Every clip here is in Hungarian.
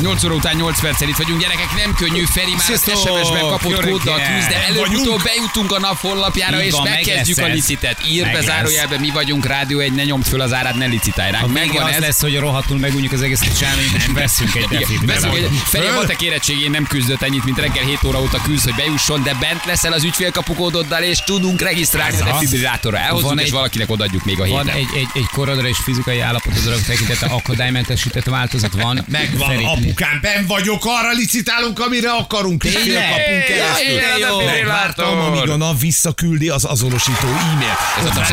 8 óra után 8 perccel itt vagyunk, gyerekek, nem könnyű, Feri már az Sziasztok! SMS-ben kapott kóddal küzd, de előbb-utóbb bejutunk a nap honlapjára, és van, meg megkezdjük a licitet. Ír be lesz. zárójelben, mi vagyunk, rádió egy, ne nyomd föl az árát, ne licitálj vége Megvan az ez. lesz, hogy rohadtul megújjuk az egészet, és elmegyünk, és veszünk egy defibrilátort. Veszünk egy, Feri a matek érettségén nem küzdött ennyit, mint reggel 7 óra óta küzd, hogy bejusson, de bent leszel az ügyfélkapukódoddal, és tudunk regisztrálni a defibrillátorra. Elhozzuk, Van és valakinek odaadjuk még a Van héten. egy, egy, egy korodra és fizikai állapotodra tekintete akadálymentesített változat van. Megvan, apukám, ben vagyok, arra licitálunk, amire akarunk. Tényleg? Félkapunk keresztül. Megvártam, amíg a NAV visszaküldi az azonosító e-mailt. Ez a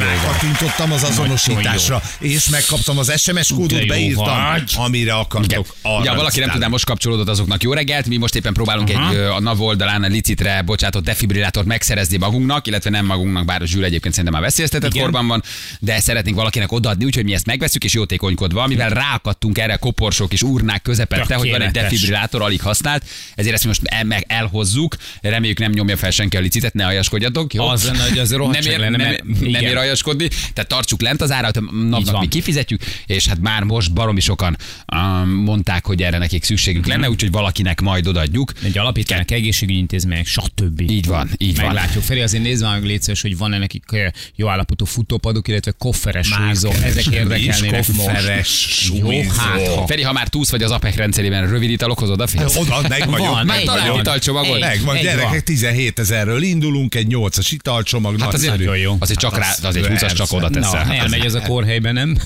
rákattintottam, az azonosításra, és megkaptam az SMS kódot, beírtam, amire akartok. Ja, valaki nem tudná, most kapcsolódott azoknak jó reggelt. Mi most éppen próbálunk egy a NAV oldalán a licitre bocsátott defibrillátort megszerezni magunknak, illetve nem magunknak, bár a zsűl egyébként szerintem már veszélyeztetett korban van, de szeretnénk valakinek odaadni, úgyhogy mi ezt megveszük és jótékonykodva, mivel ráakadtunk erre a koporsók és urnák közepette, hogy van egy defibrillátor, alig használt, ezért ezt most el, meg elhozzuk. Reméljük nem nyomja fel senki a licitet, ne aljaskodjatok. Jó? Az lenne, hogy az nem ér, lenne, nem, nem ér aljaskodni, tehát tartsuk lent az árat, napnak mi kifizetjük, és hát már most baromi sokan um, mondták, hogy erre nekik szükségük lenne, úgyhogy valakinek majd odaadjuk. Egy alapítványok, egészségügyi intézmények, stb. Így van, így van. Meglátjuk. Feri, azért nézd már meg létszeres, hogy van-e nekik ö, jó állapotú futópadok, illetve kofferes súlyzó. Ezek érdekelnének kofferes most. Jó, súlyzó. hát ha. Feri, ha már túsz vagy az APEC rendszerében, rövid italokhoz odafigyelsz? Oda, meg vagyok. Van, Már egy talán van. italcsomagot. Egy. Megvan, Egy gyerekek, van. 17 ezerről indulunk, egy 8-as italcsomag. Hát azért, Nagyon jó. azért csak rá, azért 20-as csak oda Na, teszel. elmegy ez a kórhelybe, nem?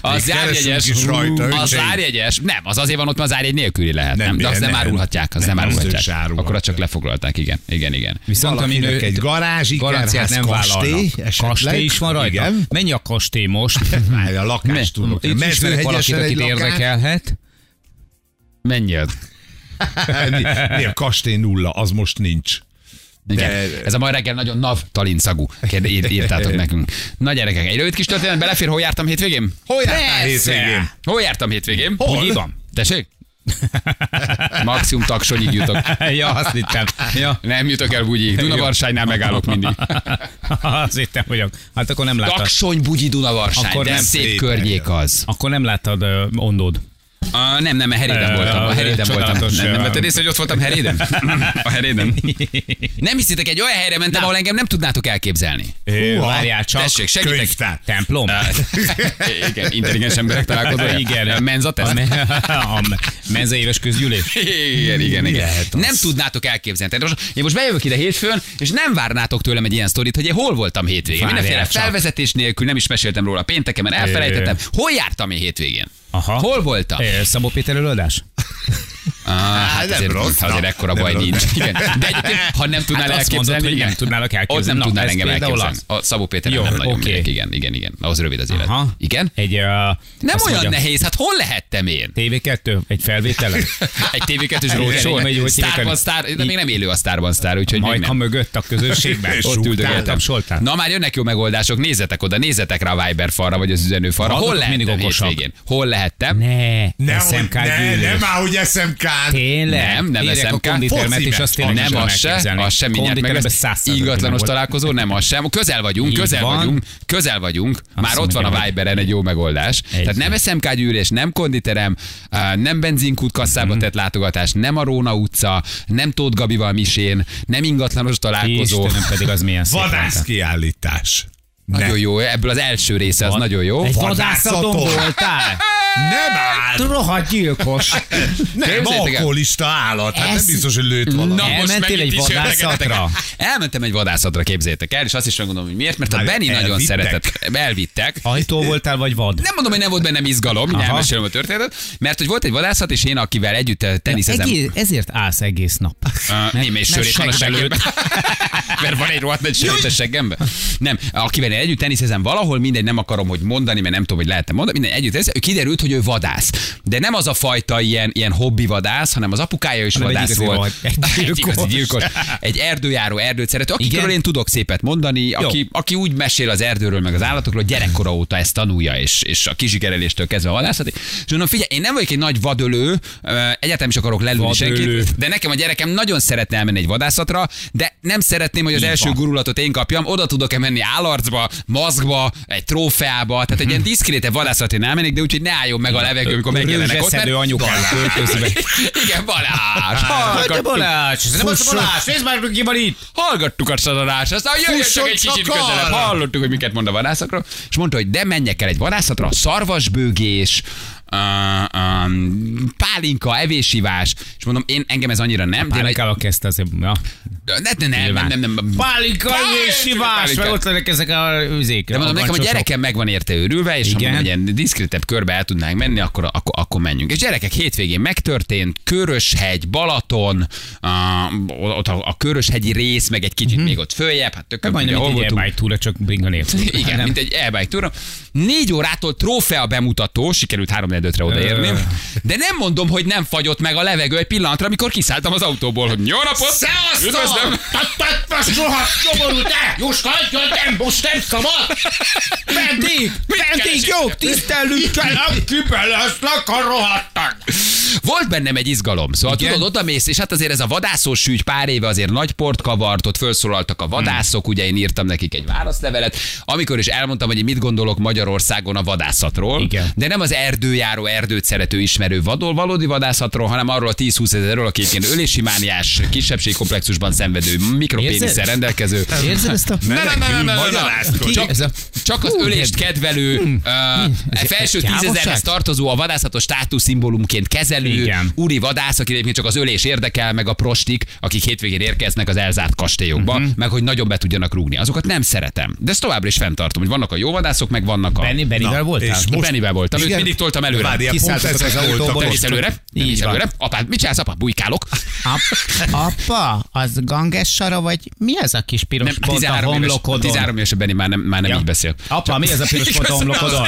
Az keresünk is rajta, az öcsém. zárjegyes, nem, az azért van ott, mert az zárjegy nélküli lehet, nem, de azt nem árulhatják, az nem, árulhatják. Akkor azt csak lefoglalták, igen, igen, igen. Viszont ami Valakinek nő, egy garázs, garanciát ikerház, nem kastély. Kastély is van rajta? Mennyi a kastély most? Várj, a lakást tudok. Vagyok valakit, akit lakás. érdekelhet. Mennyi az? Mi, mi a kastély nulla, az most nincs. Igen. Ez a mai reggel nagyon nav talin szagú. Kérde, ír, írtátok nekünk. Na gyerekek, egy rövid kis történet belefér, hol jártam hétvégén? Hol jártál Persze. hétvégén? Hol jártam hétvégén? Hol? Bugyiban. Tessék? Maximum taksonyig jutok. ja, azt hittem. Ja. Nem jutok el Bugyig. Dunavarsánynál megállok mindig. azt hittem, hogy hát akkor nem láttad. Taksony, Bugyi, Dunavarsány. Akkor De nem szép szép környék az. Akkor nem láttad uh, ondód. Uh, nem, nem, a Heréden voltam. A Heréden voltam. Nem, nem vetted észre, hogy ott voltam Heréden? A Heréden. Nem hiszitek, egy olyan helyre mentem, ahol engem nem tudnátok elképzelni. Várjál csak. Tessék, segítek. Könyvtár. Templom? Igen, intelligens emberek találkozója. Igen. Menza A, teszt. a menze éves közgyűlés. Igen, igen, igen. Nem tudnátok elképzelni. Tehát most, én most bejövök ide hétfőn, és nem várnátok tőlem egy ilyen sztorit, hogy én hol voltam hétvégén. Mindenféle felvezetés nélkül, nem is meséltem róla pénteken, mert elfelejtettem. Hol jártam én hétvégén? Aha. Hol voltam? Ö, Szabó Péter előadás? Ah, hát nem azért, rossz, azért na, ekkora nem baj rossz. nincs. Igen. De egyébként, ha nem tudnál Hát azt mondod, elképzelni, hogy igen. nem tudnálak elképzelni. Ott nem Na, tudnál engem elképzelni. A Szabó Péter Jó, nem nagyon oké. megyek. Igen, igen, igen. Ahhoz rövid az élet. Aha. Igen? Egy, uh, Nem olyan mondja, nehéz, hát hol lehettem én? TV2, egy felvételen. Egy TV2-s Igen, rócsó, Sztárban sztár, de még nem élő a Sztárban sztár, úgyhogy Majka nem. mögött a közönségben. Ott üldögéltem. Na már jönnek jó megoldások, nézzetek oda, nézzetek rá a Viber falra, vagy az üzenőfalra. Hol lehettem hétvégén? Hol lehettem? Ne, Ne, SMK hogy, ne, hogy SMK-n. Tényleg? Nem, nem SMK. konditermet, és azt tényleg nem az se, az sem mindjárt meg lesz. 100%-ban Ingatlanos találkozó, nem az sem. Közel vagyunk, Így közel van. vagyunk, közel vagyunk. Már ott van a Viberen egy jó megoldás. Tehát nem SMK gyűlés, nem konditerem, nem benzinkút kasszába Mhm. tett látogatás, nem a Róna utca, nem Tóth Gabival misén, nem ingatlanos találkozó. Istenem pedig az milyen szép Vadász volt. kiállítás. Nagyon jó, ebből az első része az nagyon jó. Egy vadászaton voltál? Nem áll. Rohadt gyilkos. Nem, alkoholista állat. Hát nem Ez- biztos, hogy lőtt valami. Na, most Elmentél egy vadászatra? Elmentem egy vadászatra, képzétek el, és azt is megmondom, hogy miért, mert a Benny nagyon szeretett, elvittek. Hajtó voltál, vagy vad? Nem mondom, hogy nem volt bennem izgalom, Aha. elmesélem a történetet, mert hogy volt egy vadászat, és én, akivel együtt eh, teniszezem. Egész, ezért állsz egész nap. Uh, nem, és sörét van a seggemben. mert van egy rohadt nagy sörét a seggemben. Nem, akivel én együtt teniszezem valahol, mindegy, nem akarom, hogy mondani, mert nem tudom, hogy lehet mondani, minden együtt ez, kiderült, hogy ő vadász. De nem az a fajta ilyen, ilyen hobbi vadász, hanem az apukája is Hanem egy vadász igazi volt. vad- egy egy igazi gyilkos. gyilkos. Egy erdőjáró, erdőt szerető, akikről én tudok szépet mondani, aki, aki úgy mesél az erdőről, meg az állatokról, gyerekkora óta ezt tanulja, és, és a kizsikereléstől kezdve vadászati. És mondom, figyelj, én nem vagyok egy nagy vadölő, egyáltalán is akarok lelőni senkit, de nekem a gyerekem nagyon szeretne elmenni egy vadászatra, de nem szeretném, hogy az Így első van. gurulatot én kapjam, oda tudok-e menni állarcba, maszkba, egy trófeába, tehát egy ilyen diszkrétebb vadászat én elmennék, de úgyhogy ne álljon meg a levegő, amikor megjelenek ott. Költözi be. Igen, Balázs! Te Hallgattuk, Balázs, nem az a Balázs, nézd már, ki van itt. hallgattuk a szadarást, aztán jöjjön csak egy kicsit közelebb, hallottuk, hogy miket mond a vadászakról, és mondta, hogy de menjek el egy vadászatra, szarvasbőgés, uh, um, pálinka, evésivás, és mondom, én engem ez annyira nem. de egy- Pálinkával kezdte azért, ja. Ne, ne, nem, nem, nem, nem. Pálinka és sivás, Pálinka. meg ott lennek ezek a üzék. De mondom, nekem a gyerekem meg van érte őrülve, és ha Igen. hogy ilyen diszkrétebb körbe el tudnánk menni, akkor, akkor, akkor menjünk. És gyerekek, hétvégén megtörtént, Köröshegy, Balaton, a, ott a, a Köröshegyi rész, meg egy kicsit még ott följebb, hát tök Mhm. Majdnem, hol egy voltunk. e-bike túra, csak bringa nélkül. Igen, mint egy e-bike túra. Négy órától trófea bemutató, sikerült három re odaérni, de nem mondom, hogy nem fagyott meg a levegő egy pillanatra, amikor kiszálltam az autóból, hogy jó napot! Üdvözlöm! Most rohadt szomorú, te! Juska, nem, most nem szabad! Meddig? Meddig jó, tisztelünk kell, kibelezlek a rohadtan! Volt bennem egy izgalom, szóval Igen. tudod, oda mész, és hát azért ez a vadászós ügy pár éve azért nagy port kavart, ott felszólaltak a vadászok, Hmm. ugye én írtam nekik egy válaszlevelet, amikor is elmondtam, hogy én mit gondolok Magyarországon a vadászatról, Igen. de nem az erdőjáró, erdőt szerető, ismerő vadol, valódi vadászatról, hanem arról a 10-20 ezerről, aki ilyen ölési mániás, kisebbségkomplexusban szenvedő, mikropénisszel rendelkező. Érzed ezt a... Ne, ne, ne, ne, ne, ne, ne. magyarázkodj. Csak, csak az ölést kedvelő, uh, felső tízezerhez tartozó, a vadászatos státuszszimbólumként kezelő, Igen. úri vadász, aki egyébként csak az ölés érdekel, meg a prostik, akik hétvégén érkeznek az elzárt kastélyokba, Mhm. uh-huh. meg hogy nagyon be tudjanak rúgni. Azokat nem szeretem. De ezt továbbra is fenntartom, hogy vannak a jó vadászok, meg vannak a... Benni, Bennivel voltál? és Most... Bennivel voltam, őt Igen? mindig toltam előre. Kiszálltatok az autóból. Bemész előre, Így előre. Apád, mit csinálsz, apa? Bujkálok. Ap- apa, az gangessara, vagy mi ez a kis piros Nem, pont a 13 éves, homlokodon? 13 éves Benni már nem, már nem Ja. így beszél. Apa, mi ez a piros pont a homlokodon?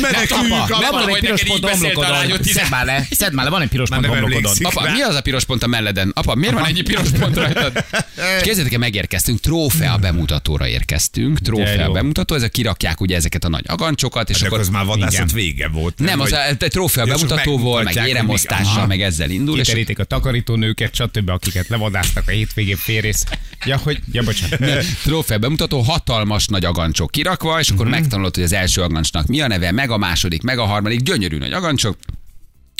Meneküljünk, Apa, nem van egy piros pont a homlokodon. Szedd már le, szedd már le, van egy piros pont a homlokodon. Apa, mi az a piros pont a melleden? Apa, miért van ennyi piros pont rajtad? Képzeljétek el, megérkeztünk, trófea bemutatóra érkeztünk, trófea bemutató, ezek kirakják ugye ezeket a nagy agancsokat, és De akkor az már vadászat vége volt. nem, az egy trófea Ja, csak bemutatóval, meg éremosztással, meg ezzel indul, Kiterítik a takarítónőket, stb., akiket levadáztak a hétvégén félrész. Ja, hogy, ja, bocsánat. trófea bemutató, hatalmas nagy agancsok kirakva, és akkor megtanulod, hogy az első agancsnak mi a neve, meg a második, meg a harmadik, gyönyörű nagy agancsok,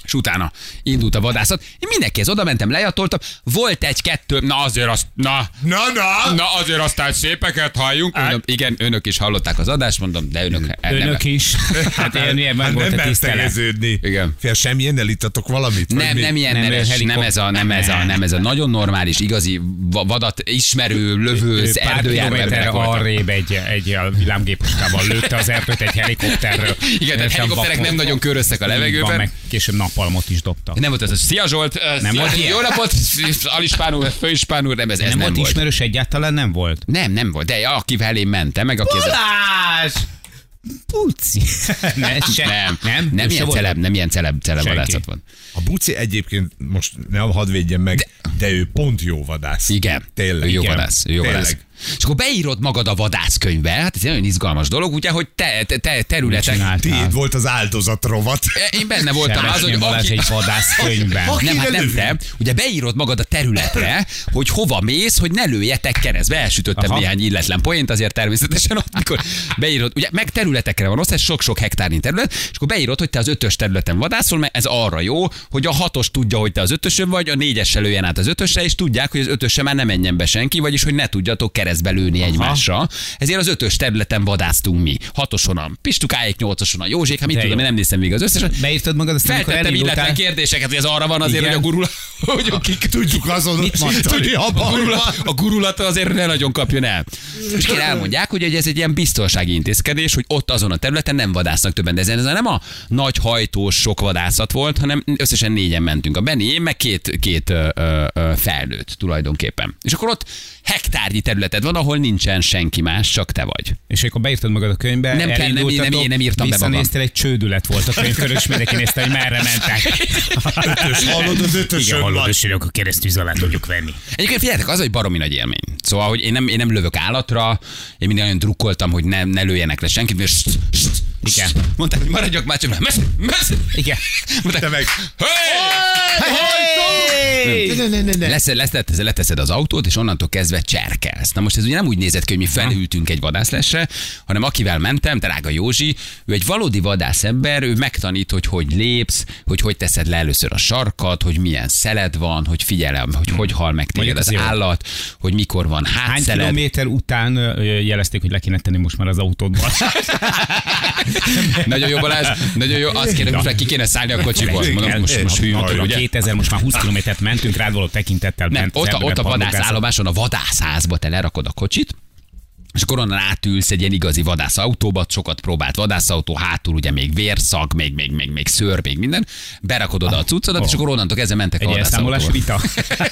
és utána indult a vadászat. Én mindenkihez oda mentem, lejatoltam, volt egy-kettő, na azért azt, na, Na, na! Na azért aztán szépeket halljunk. Mondom, igen, önök is hallották az adást, mondom, de önök, nem- Önök is. Hát én ilyen meg Hát volt nem a tisztelet. megtegeződni. Igen. Fél semmilyen elítatok valamit? Nem, nem ilyen Nem, neves, nem ez a, nem ez a, nem ez a nagyon normális, igazi va- vadat ismerő, lövőz, emberek voltak. arrébb egy, egy villámgépuskával lőtte az erdőt egy helikopterről. Igen, tehát Sem helikopterek nem nagyon köröztek a van, levegőben. meg később napalmot is dobtak. Nem volt ez a Szia Zsolt, nem volt jó napot, Alispán úr, Főispán úr, nem ez, ez Nem, nem, volt ismerős egyáltalán, nem volt. Nem, nem volt, de akivel én mentem, meg aki a... Balázs! Puci. ne, Nem, nem, nem, ilyen celeb, nem ilyen celeb, celeb vadászat van. A buci egyébként most nem hadd védjen meg, de, de ő pont jó vadász. Igen. Tényleg. Ő jó Igen. vadász. Ő jó Tényleg. vadász. És akkor beírod magad a vadászkönyvbe, hát ez egy nagyon izgalmas dolog, ugye, hogy te, te, te területek... Tiéd volt az áldozat rovat. Én benne voltam az, hogy aki... egy vadászkönyvben. Aki Nem, hát nem te. Ugye beírod magad a területre, hogy hova mész, hogy ne lőjetek keresztbe. Elsütöttem Aha. néhány illetlen poént, azért természetesen, ott, amikor beírod, ugye meg területekre van osztás, sok-sok hektárnyi terület, és akkor beírod, hogy te az ötös területen vadászol, mert ez arra jó, hogy a hatos tudja, hogy te az ötösön vagy, a négyes lőjen át az ötösre, és tudják, hogy az ötösre már nem menjen be senki, vagyis hogy ne tudjatok keresztbe lőni egymásra. Ezért az ötös területen vadásztunk mi. Hatoson a Pistukáék, nyolcason a Józsék, hát mit De tudom, én nem nézem még az összeset. Beírtad magad, aztán Feltettem illetlen kérdéseket, hogy ez arra van azért, Igen. hogy a gurula, hogy akik Tudjuk azon, Mit hogy a a, gurula, a gurulata azért ne nagyon kapjon el. És kéne elmondják, hogy ez egy ilyen biztonsági intézkedés, hogy ott azon a területen nem vadásznak többen. De ez, nem a nagy hajtós sok vadászat volt, hanem összesen négyen mentünk. A Benni, én meg két, két ö, ö, felnőtt tulajdonképpen. És akkor ott hektárnyi területed van, ahol nincsen senki más, csak te vagy. És akkor beírtad magad a könyvbe, Nem kell, nem, nem, én nem írtam be magam. egy csődület volt a könyvkörös, és mindenki nézte, hogy merre mentek. Ötös, hallod az ötösön Igen, hallod, és akkor keresztül alá tudjuk venni. Egyébként figyeljetek, az egy baromi nagy élmény. Szóval, hogy én nem, én nem lövök állatra, én mindig nagyon drukkoltam, hogy ne, ne lőjenek le senkit, ssst, Igen. Mondták, hogy maradjak már csak, messz, messz. Igen. Mondták, Te meg. Hey! Ne, ne, ne, ne. Lesz, lesz, lesz, leteszed az autót, és onnantól kezdve cserkelsz. Na most ez ugye nem úgy nézett ki, hogy mi felültünk egy vadászlesre, hanem akivel mentem, drága Józsi, ő egy valódi vadászember, ő megtanít, hogy hogy lépsz, hogy hogy teszed le először a sarkat, hogy milyen szeled van, hogy figyelem, hogy hogy hal meg téged az állat, hogy mikor van Hány hátszeled. kilométer után jelezték, hogy le kéne tenni most már az autódból? Nagyon jó Balázs, nagyon jó. Azt kérem, most már ki kéne szállni a kocsiból. Mondom, most, most hűlünk, Tudom, ugye? 2000, most már 20 kilométert mentünk, rád való tekintettel Nem, ott ott a vadászállomáson, a vadászházba te lerakod a kocsit, és akkor onnan átülsz egy ilyen igazi vadászautóba, sokat próbált vadászautó, hátul ugye még vérszag, még, még, még, még szőr, még minden, berakod oda a cuccodat, és akkor onnantól kezdve mentek Egy a vadászautóval. vita.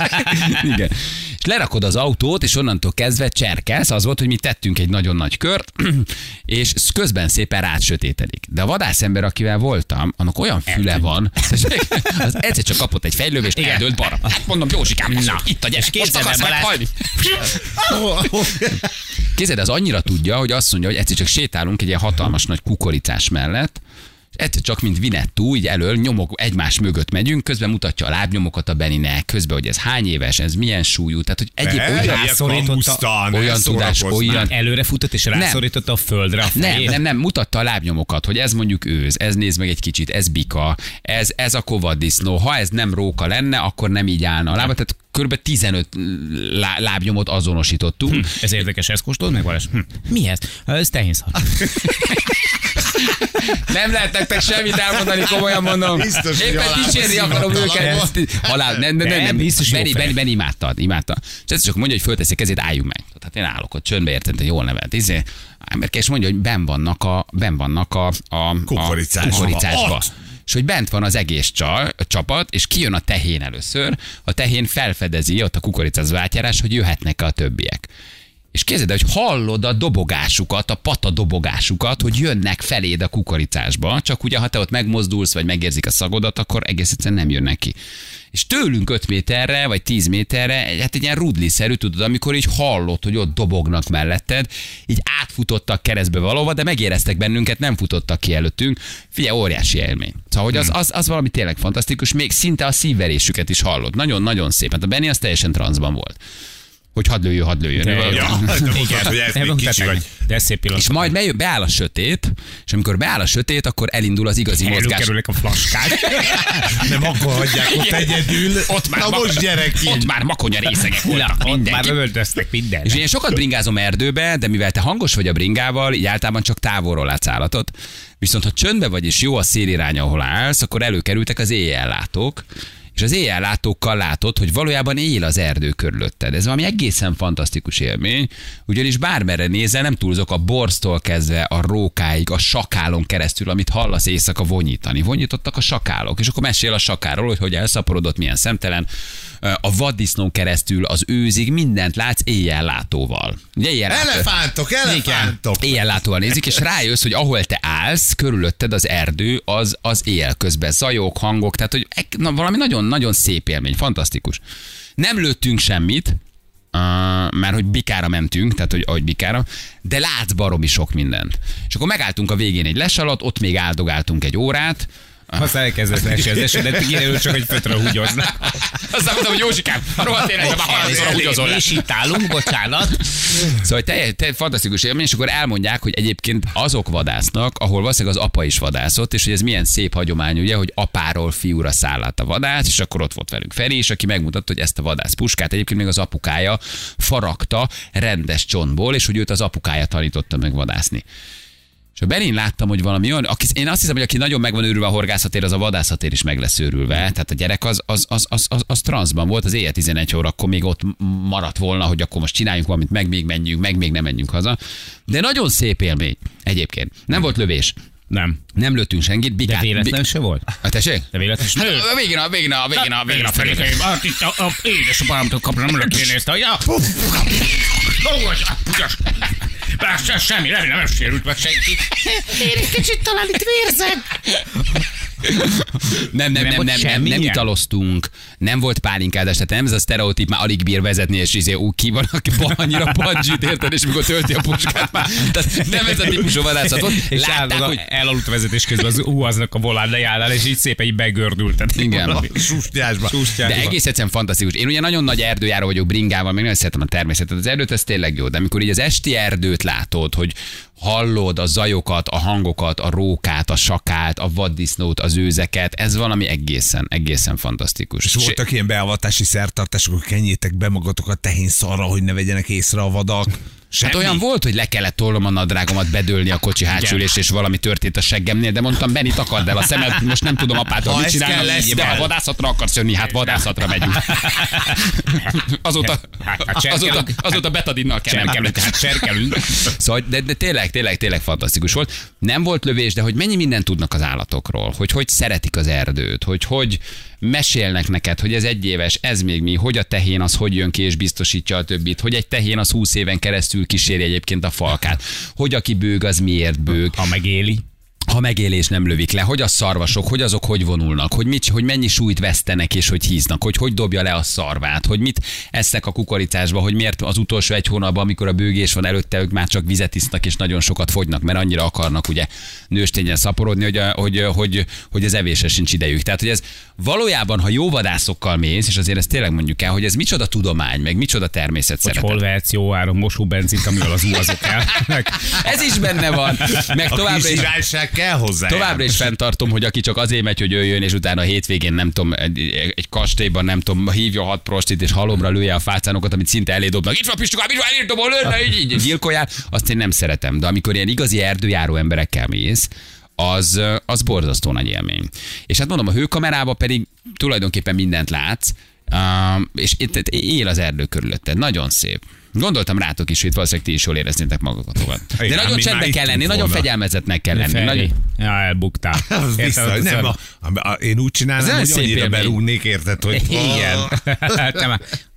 Igen. És lerakod az autót, és onnantól kezdve cserkelsz. Az volt, hogy mi tettünk egy nagyon nagy kört, és közben szépen rád sötétedik. De a vadászember, akivel voltam, annak olyan füle van, az egyszer csak kapott egy fejlővést, Igen. eldőlt balra. Mondom, Józsikám, Na. itt a gyerek, most képzeld el, akarsz Balázs. meghalni. Kézed az annyira tudja, hogy azt mondja, hogy egyszer csak sétálunk egy ilyen hatalmas nagy kukoricás mellett, és egyszer csak, mint Vinettú, így elől nyomok, egymás mögött megyünk, közben mutatja a lábnyomokat a Beninek, közben, hogy ez hány éves, ez milyen súlyú, tehát hogy egyéb Ne, olyan, rászorította- olyan tudás, olyan, Előre futott és rászorította a földre a nem, fejét. nem, nem, mutatta a lábnyomokat, hogy ez mondjuk őz, ez néz meg egy kicsit, ez bika, ez, ez a kovadisznó, ha ez nem róka lenne, akkor nem így állna a lába, tehát kb. 15 lá- lábnyomot azonosítottunk. Hm, Ez érdekes, ezt kóstolod meg, Balázs? Hm. Mi ez? Ez tehénszar. Nem lehet nektek semmit elmondani, komolyan mondom. Biztos, hogy Éppen dicsérni akarom őket. Halál, nem, nem, nem, Nem, biztos Benni. Benni, Benni imádta, imádta. És ez csak mondja, hogy fölteszi a kezét, álljunk meg. Tehát én állok ott csöndbe, érted, te jól nevelt. Izé, Emberke, és mondja, hogy ben vannak a, ben vannak a, a, a Kukoricásba. kukoricásba. És hogy bent van az egész csaj, a csapat, és kijön a tehén először, a tehén felfedezi ott a kukoricázó átjárás, hogy jöhetnek-e a többiek. És képzeld el, hogy hallod a dobogásukat, a pata dobogásukat, hogy jönnek feléd a kukoricásba, csak ugye, ha te ott megmozdulsz, vagy megérzik a szagodat, akkor egész egyszerűen nem jönnek ki. És tőlünk 5 méterre, vagy 10 méterre, hát egy ilyen rudliszerű, tudod, amikor így hallod, hogy ott dobognak melletted, így átfutottak keresztbe valahova, de megéreztek bennünket, nem futottak ki előttünk. Figyelj, óriási élmény. Szóval, hogy az, az, az valami tényleg fantasztikus, még szinte a szívverésüket is hallod. Nagyon-nagyon szép. Hát a Benny az teljesen transzban volt. Hogy hadd lőjön, hadd lőjön. De, Ja, hogy ez még kicsi vagy. De szép pillanat. és majd bejön, beáll a sötét, és amikor beáll a sötét, akkor elindul az igazi mozgás. Előkerülnek a flaskák. Nem akkor hagyják ott Igen. egyedül. Ott már, Na mak- most gyerek ott már makonya részegek Na, voltak ott már lövöldöztek minden. És én sokat bringázom erdőbe, de mivel te hangos vagy a bringával, így általában csak távolról látsz állatot. Viszont ha csöndbe vagy és jó a szélirány, ahol állsz, akkor előkerültek az éjjellátók, és az éjjellátókkal látod, hogy valójában él az erdő körülötted. Ez valami egészen fantasztikus élmény, ugyanis bármerre nézel, nem túlzok a borztól kezdve a rókáig, a sakálon keresztül, amit hallasz éjszaka vonyítani. Vonyítottak a sakálok, és akkor mesél a sakáról, hogy hogy elszaporodott, milyen szemtelen, a vaddisznón keresztül az őzig mindent látsz. Ugye éjjellátó- Elefántok, elefántok. éjjellátóval nézik, és rájössz, hogy ahol te állsz, körülötted az erdő, az, az éjjel közben zajok, hangok, tehát hogy na, valami nagyon-nagyon szép élmény, fantasztikus. Nem lőttünk semmit, Uh, már hogy bikára mentünk, tehát hogy, hogy bikára, de látsz baromi sok mindent. És akkor megálltunk a végén egy les alatt, ott még áldogáltunk egy órát, Aztán elkezdett esni az eső, de kiderült csak, hogy fötra húgyoznak. aztán mondtam, hogy Józsikám, a rohadt életben már harmadszor húgyozol le. És itt állunk, bocsánat. Szóval te, te fantasztikus élmény, és akkor elmondják, hogy egyébként azok vadásznak, ahol valószínűleg az apa is vadászott, és hogy ez milyen szép hagyomány, ugye, hogy apáról fiúra száll át a vadász, és akkor ott volt velünk Feri, és aki megmutatta, hogy ezt a vadász puskát egyébként még az apukája faragta rendes csontból, és hogy őt az apukája tanította meg vadászni. És a Benin láttam, hogy valami olyan, aki, én azt hiszem, hogy aki nagyon meg van őrülve a horgászatér, az a vadászatér is meg lesz őrülve. Tehát a gyerek az, az, az, az, az, az transzban volt, az éjjel 11 óra, akkor még ott maradt volna, hogy akkor most csináljunk valamit, meg még menjünk, meg még nem menjünk haza. De nagyon szép élmény egyébként. Nem volt lövés. Nem. Nem lőttünk senkit. De Bikát, véletlen se volt? A tessék? De véletlen se Hát, a végén, a végén, a végén, a végén, a. Ferikéim, hát itt a, a édesapámtól kapra, nem ja, Ó, hogy a putyas. Persze, semmi, remélem nem sérült meg senki. Én egy kicsit talán itt vérzek. Nem, nem, nem, volt nem, nem, nem ilyen? italoztunk, nem volt pálinkázás, tehát nem ez a sztereotíp már alig bír vezetni, és izé, ú, ki van, aki annyira pandzsit érted, és mikor tölti a puskát már. Tehát nem ez a típusú vadászat volt. És Látták, hogy elaludt vezetés közben az uhaznak a volán lejárnál, és így szépen így begördültet. Igen. Sustyásba. De egész egyszerűen fantasztikus. Én ugye nagyon nagy erdőjáró vagyok bringával, meg nagyon szeretem a természetet. Az erdőt ez tényleg jó, de amikor így az esti erdőt látod, hogy hallod a zajokat, a hangokat, a rókát, a sakát, a vaddisznót, az őzeket, ez valami egészen, egészen fantasztikus. És voltak ilyen beavatási szertartások, hogy kenjétek be magatokat tehén szarra, hogy ne vegyenek észre a vadak. Semmi. Hát olyan volt, hogy le kellett tolnom a nadrágomat, bedőlni a kocsi hátsülést, és valami történt a seggemnél, de mondtam, Beni, takard el a szemed, most nem tudom apától, mit csinálnom, kell, lesz de kell. ha vadászatra akarsz jönni, hát vadászatra megyünk. Azóta, Hát, hát azóta, azóta betadinnal. Serkelünk, hát serkelünk. Szóval, de, de tényleg, tényleg, tényleg fantasztikus volt. Nem volt lövés, de hogy mennyi mindent tudnak az állatokról, hogy hogy szeretik az erdőt, hogy hogy mesélnek neked, hogy ez egy éves, ez még mi, hogy a tehén az hogy jön ki és biztosítja a többit, hogy egy tehén az 20 éven keresztül kíséri egyébként a falkát, hogy aki bőg, az miért bőg, Ha megéli. Ha megélés nem lövik le, hogy a szarvasok, hogy azok hogy vonulnak, hogy, mit, hogy mennyi súlyt vesztenek és hogy híznak, hogy hogy dobja le a szarvát, hogy mit esznek a kukoricásba, hogy miért az utolsó egy hónapban, amikor a bőgés van előtte, ők már csak vizet isznak és nagyon sokat fogynak, mert annyira akarnak ugye nőstényen szaporodni, hogy, hogy, hogy, hogy az evésre sincs idejük. Tehát, hogy ez valójában, ha jó vadászokkal mész, és azért ezt tényleg mondjuk el, hogy ez micsoda tudomány, meg micsoda természet Hogy szeretet. hol vehetsz jó áron mosóbenzint, amivel az uhazok el. Ez is benne van. Meg A továbbra is kell hozzá. Továbbra is fenntartom, hogy aki csak azért megy, hogy ő jön, és utána a hétvégén nem tudom, egy, egy kastélyban nem tudom, hívja hat prostit, és halomra lője a fácánokat, amit szinte elédobnak. Itt van Pistukám, itt van, elérdobol, lőne, így, így, gyilkoljál. Azt én nem szeretem. De amikor ilyen igazi erdőjáró emberekkel mész, az, az borzasztó nagy élmény. És hát mondom, a hőkamerában pedig tulajdonképpen mindent látsz, Uh, és itt, itt él az erdő körülötted. Nagyon szép. Gondoltam rátok is, hogy valószínűleg ti is jól éreznétek magatokat. De Igen, nagyon mi csendben már itt kell lenni, tudunk nagyon volna. fegyelmezetnek kell lenni. Feri. Nagyon, Ja, elbuktál. Az Érted? biztos, Az nem, a- a, a, a, én úgy Ez csinálnám, olyan hogy szép annyira élmény. berúgnék, érted, hogy Igen. Te már-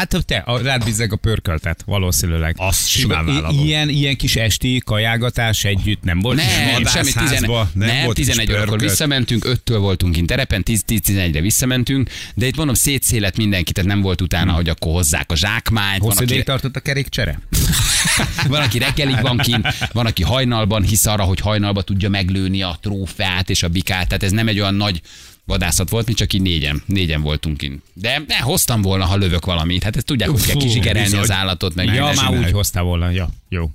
Hát te, a- rád bízzek a pörköltet, valószínűleg. Azt simán vállalom. Ilyen, ilyen kis esti kajágatás együtt nem volt? Nem, semmi 11, nem nem, volt 11 kis órakor visszamentünk, 5-től voltunk kint terepen, 10-11-re visszamentünk, de itt mondom, szétszélet mindenki, tehát nem volt utána, hogy akkor hozzák a zsákmányt, Hosszú ideig tartott a kerékcsere? van, aki reggelig van kint, van, aki hajnalban hisz arra, hogy hajnalban tudja meglőni a trófeát és a bikát, tehát ez nem egy olyan nagy vadászat volt, mi csak így négyen, négyen voltunk kint. De ne, hoztam volna, ha lövök valamit. Hát ezt tudják, hogy kell bizony. az állatot, meg Ja, már úgy hoztál volna. Ja, jó.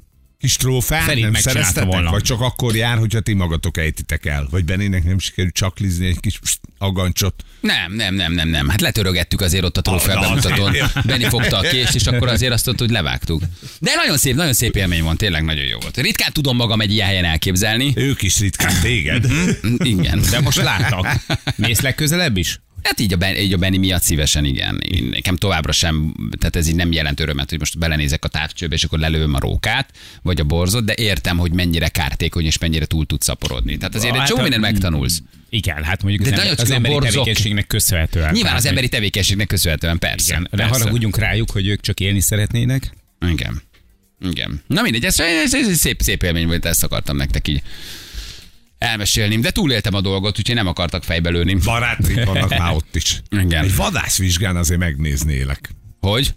Kis trófát Feri nem szereztetek? volna. Vagy csak akkor jár, hogyha ti magatok ejtitek el? Vagy Benének nem sikerül csaklizni egy kis pst, agancsot? Nem, nem, nem, nem, nem. Hát letörögettük azért ott a trófea Ah, bemutatón. Benni fogta a kést, és akkor azért azt mondta, hogy levágtuk. De nagyon szép, nagyon szép élmény van, tényleg nagyon jó volt. Ritkán tudom magam egy ilyen helyen elképzelni. Ők is ritkán téged. Igen. De most láttak. Mész legközelebb is? Hát így a, ben, így a Benni miatt szívesen, igen. Én, nekem továbbra sem, tehát ez így nem jelent örömet, hogy most belenézek a távcsőbe, és akkor lelövöm a rókát, vagy a borzot, de értem, hogy mennyire kártékony, és mennyire túl tud szaporodni. Tehát azért egy Hát csomó mindent megtanulsz. Igen, hát mondjuk De az, ember, az emberi borzok- tevékenységnek köszönhetően. Nyilván az emberi tevékenységnek köszönhetően, persze. Igen, de persze. haragudjunk rájuk, hogy ők csak élni szeretnének. Igen. Igen. Na mindegy, ez, ez, ez egy szép, szép élmény volt, ezt akartam nektek így elmesélni. De túléltem a dolgot, úgyhogy nem akartak fejbe lőni. Barátaink vannak már ott is. Igen. Egy vadászvizsgán azért megnéznélek. Hogy?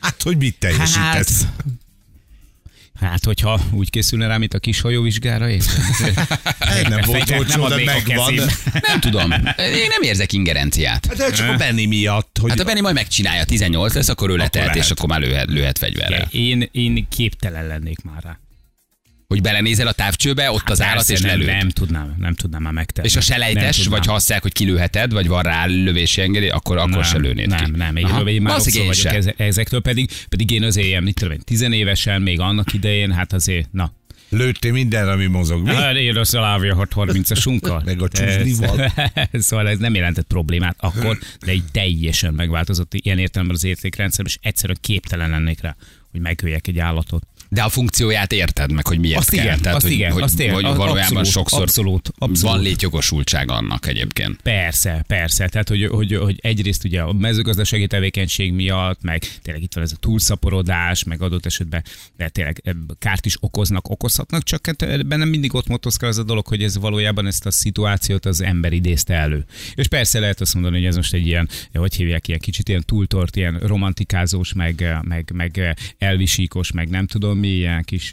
Hát, hogy mit teljesítesz? Hát, hát, hogyha úgy készülne rá, mint a kis hajóvizsgára? Hát, nem volt olcsó, de megvan. Nem tudom. Én nem érzek ingerenciát. Hát, de csak a Benni miatt, hogy Hát a Benni majd megcsinálja, 18 lesz, akkor ő letehet, és lehet. akkor már lőhet, lőhet fegyverrel. Én, én képtelen lennék már rá. Hogy belenézel a távcsőbe, ott az állat, és nem, nem tudnám, nem tudnám már megtenni. És a Nem selejtes, vagy ha azt hogy kilőheted, vagy van rá lövési engedély, akkor, akkor nem, se lőnéd nem, ki. Nem, még Aha. én már én vagyok sem. eze- ezektől, pedig, pedig én azért ilyen, mit tudom én, tizenévesen, még annak idején, hát azért, na, Lőttél mindenre, ami mozog. Mi? Hát én az a Lávia 630-asunkkal. Meg a csúsznival. szóval ez nem jelentett problémát akkor, de így teljesen megváltozott ilyen értelemben az értékrendszer, és egyszerűen képtelen lennék rá, hogy megöljek egy állatot. De a funkcióját érted meg, hogy miért Azt kell. igen, Tehát, azt hogy, igen, hogy, azt igen, hogy az valójában abszolút, sokszor abszolút, abszolút. van létjogosultsága annak egyébként. Persze, persze. Tehát, hogy, hogy, hogy egyrészt ugye a mezőgazdasági tevékenység miatt, meg tényleg itt van ez a túlszaporodás, meg adott esetben de tényleg eh, kárt is okoznak, okozhatnak, csak hát bennem mindig ott motoszkál az a dolog, hogy ez valójában ezt a szituációt az ember idézte elő. És persze lehet azt mondani, hogy ez most egy ilyen, hogy hívják, ilyen kicsit ilyen túltort, ilyen romantikázós, meg, eh, meg, meg elvisíkos, meg nem tudom ilyen kis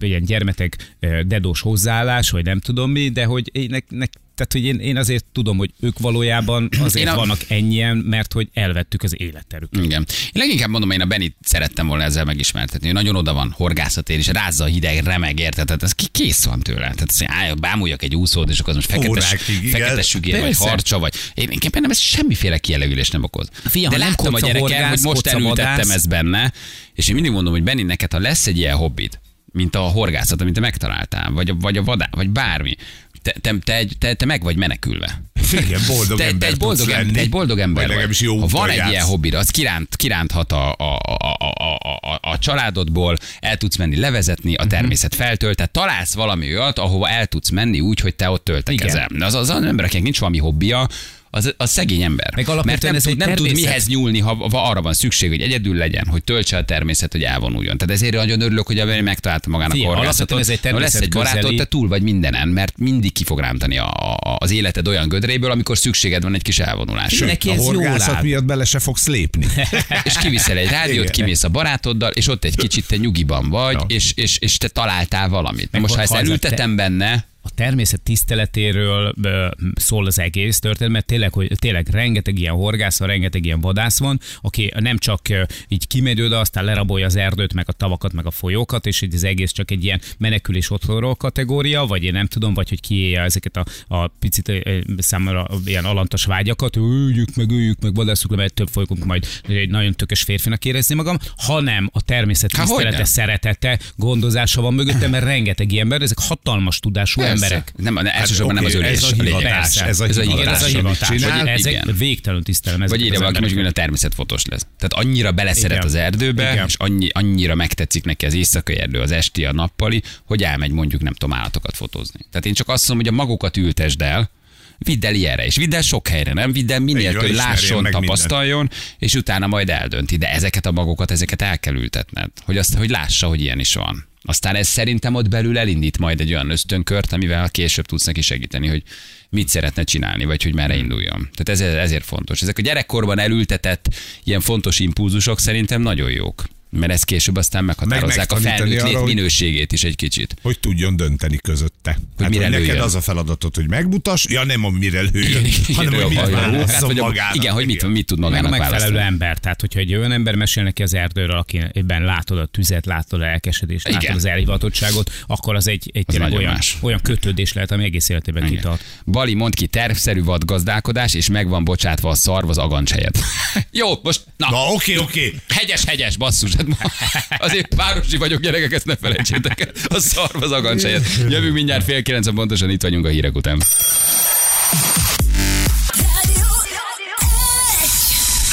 ilyen gyermetek dedós hozzáállás, vagy nem tudom mi, de hogy én, nek, nek, tehát, hogy én, én azért tudom, hogy ők valójában azért Én a- vannak ennyien, mert hogy elvettük az életerüket. Igen. Én leginkább mondom, én a Benit szerettem volna ezzel megismertetni. Ő nagyon oda van horgászatér, és rázza a hideg, remeg, érted? Tehát ez ki- kész van tőle. Tehát állj, bámuljak egy úszót, és akkor az most fekete, fekete sügér, vagy harcsa, vagy én inkább nem ez semmiféle kielégülést nem okoz. Fia, De láttam a gyerekem, hogy most elültettem ezt benne, és én mindig mondom, hogy Benni, neked, ha lesz egy ilyen hobbit, mint a horgászat, amit te megtaláltál, vagy a, vagy a vadá, vagy bármi, te, te, te, te, te meg vagy menekülve. Igen, boldog te, te, ember egy boldog, te egy boldog ember Vagy legalábbis jó Ha van egy ilyen hobbid, az kiránt, kiránthat a, a, a, a, a, a, családodból, el tudsz menni levezetni, Mhm. a természet feltölt, tehát találsz valami olyat, ahova el tudsz menni úgy, hogy te ott töltekezel. Az, az, az embereknek nincs valami hobbija, az, az szegény ember. Meg Mert nem, ez tud, nem tud mihez nyúlni, ha, ha arra van szükség, hogy egyedül legyen, hogy töltse a természet, hogy elvonuljon. Tehát ezért nagyon örülök, hogy a megtalálta magának a horgászatot. alapvetően ez egy Ha lesz egy barátod, te túl vagy mindenen, mert mindig ki fog rántani a, a, az életed olyan gödréből, amikor szükséged van egy kis elvonulásra. Neki A ez jól horgászat áll. miatt bele se fogsz lépni. és kiviszel egy rádiót, kimész a barátoddal, és ott egy kicsit te nyugiban vagy, és, és, és te találtál valamit. Na most, ha ezt a elültetem benne, a természet tiszteletéről szól az egész történet, mert tényleg, hogy tényleg rengeteg ilyen horgász van, rengeteg ilyen vadász van, aki nem csak így kimegy oda, aztán lerabolja az erdőt, meg a tavakat, meg a folyókat, és így az egész csak egy ilyen menekülés otthonról kategória, vagy én nem tudom, vagy hogy kiélje ezeket a, a picit számára ilyen alantas vágyakat, öljük meg, öljük meg, vadászunk le, mert több fogunk majd egy nagyon tökös férfinak érezni magam, hanem a természet Há, tisztelete, szeretete, gondozása van mögöttem, mert rengeteg ilyen ember, ezek hatalmas tudású. Emberek. Nem, nem, elsősorban nem az ölés ez a hivatás, ez a hivatás, ez a hivatás. ezek Igen. végtelenül tisztelem Vagy írja valaki, hogy a természetfotós lesz. Tehát annyira beleszeret az erdőbe, és annyi, annyira megtetszik neki az éjszakai erdő, az esti, a nappali, hogy elmegy mondjuk nem tudom állatokat fotózni. Tehát én csak azt mondom, hogy a magokat ültesd el, vidd el ilyenre, és vidd el sok helyre, nem? Vidd el minél több lásson, tapasztaljon, és utána majd eldönti. De ezeket a magokat, ezeket el kell ültetned, hogy, azt, hogy lássa, hogy ilyen is van. Aztán ez szerintem ott belül elindít majd egy olyan ösztönkört, amivel később tudsz neki segíteni, hogy mit szeretne csinálni, vagy hogy merre induljon. Tehát ez, ezért fontos. Ezek a gyerekkorban elültetett ilyen fontos impulzusok szerintem nagyon jók. Mert ez később aztán meghatározzák a megtanítani felnőtt lét minőségét is egy kicsit. hogy tudjon dönteni közötte. Hogy, mire hogy neked az a feladatot, hogy megmutass, ja nem, mire lőjön, hanem hogy mit a- a- válasszon a- magának. Igen, hogy mit, mit tud Meg a magának megfelelő választani. ember. Tehát, hogyha egy olyan ember mesél neki az erdőről, akiben látod a tüzet, látod a lelkesedést, Igen. látod az elhivatottságot, akkor az egy, egy nagyon olyan, más. olyan kötődés lehet, ami egész életében Igen. kitart. Bali mond ki tervszerű vadgazdálkodás, és meg van bocsátva a szarv az agancs helyett. Jó, most, na, Na oké, oké. hegyes, hegyes, basszus. Hát azért városi vagyok, gyerekek, ezt ne felejtsétek el. A szarv az agancs helyett. Jövünk mindjárt fél kilenc, pontosan itt vagyunk a hírek után.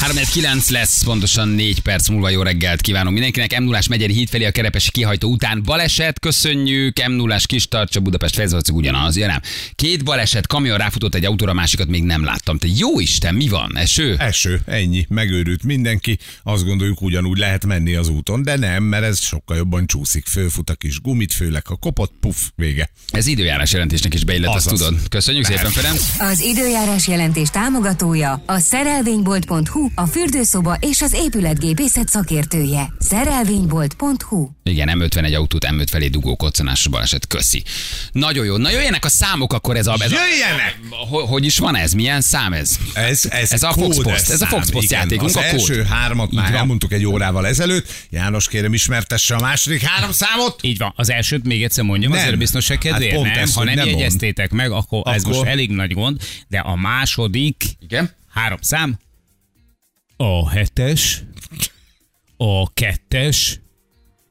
3-9 lesz, pontosan 4 perc múlva jó reggelt kívánunk mindenkinek. m 0 megyeri híd felé a kerepesi kihajtó után baleset, köszönjük. m 0 kis tartsa Budapest Fezvalcig ugyanaz, ja nem. Két baleset, kamion ráfutott egy autóra, másikat még nem láttam. Te jó Isten, mi van? Eső? Eső, ennyi, megőrült mindenki. Azt gondoljuk, ugyanúgy lehet menni az úton, de nem, mert ez sokkal jobban csúszik. Fölfut a kis gumit, főleg a kopott, puff, vége. Ez időjárás jelentésnek is beillett, azt tudod. Köszönjük szépen, Ferenc. Az időjárás jelentés támogatója a szerelvénybolt.hu, a fürdőszoba és az épületgépészet szakértője. Szerelvénybolt.hu Igen, M51 autót M5 felé dugó koccanásos baleset. Köszi. Nagyon jó. Na jöjjenek a számok akkor ez a... Ez a Jöjjenek! Ho- hogy is van ez? Milyen szám ez? Ez, ez, Ez a kódes Fox Post, ez a szám, Fox Post igen. játékunk, Az a kód. első hármat már elmondtuk egy órával ezelőtt. János, kérem ismertesse a második három számot. Így van. Az elsőt még egyszer mondjam, Nem. azért a biztonság Hát kedvéért. pont nem, ez, ha hogy nem, nem mond. jegyeztétek meg, akkor, ez Akkor- most elég nagy gond, de a második Igen? három szám, a hetes, a kettes,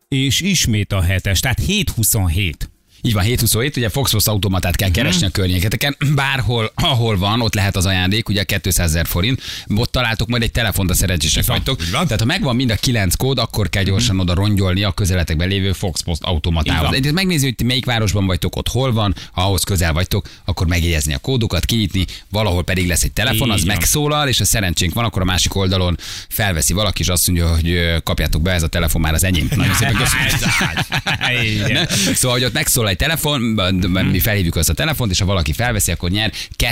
és ismét a hetes, tehát 727. Így van, 727, ugye Foxpost automatát kell keresni a környéketeken, bárhol, ahol van, ott lehet az ajándék, ugye 200 ezer forint, ott találtok majd egy telefont, a szerencsések vagytok. Tehát ha megvan mind a kilenc kód, akkor kell gyorsan oda rongyolni a közeletekben lévő Foxpost automatához. Egyrészt megnézni, hogy ti melyik városban vagytok, ott hol van, ha ahhoz közel vagytok, akkor megjegyezni a kódokat, kinyitni, valahol pedig lesz egy telefon, az megszólal, és ha szerencsénk van, akkor a másik oldalon felveszi valaki, és azt mondja, hogy kapjátok be, ez a telefon már az enyém. Nagyon szépen köszönöm. Szóval, hogy ott megszólal egy telefon, mi felhívjuk azt a telefont, és ha valaki felveszi, akkor nyer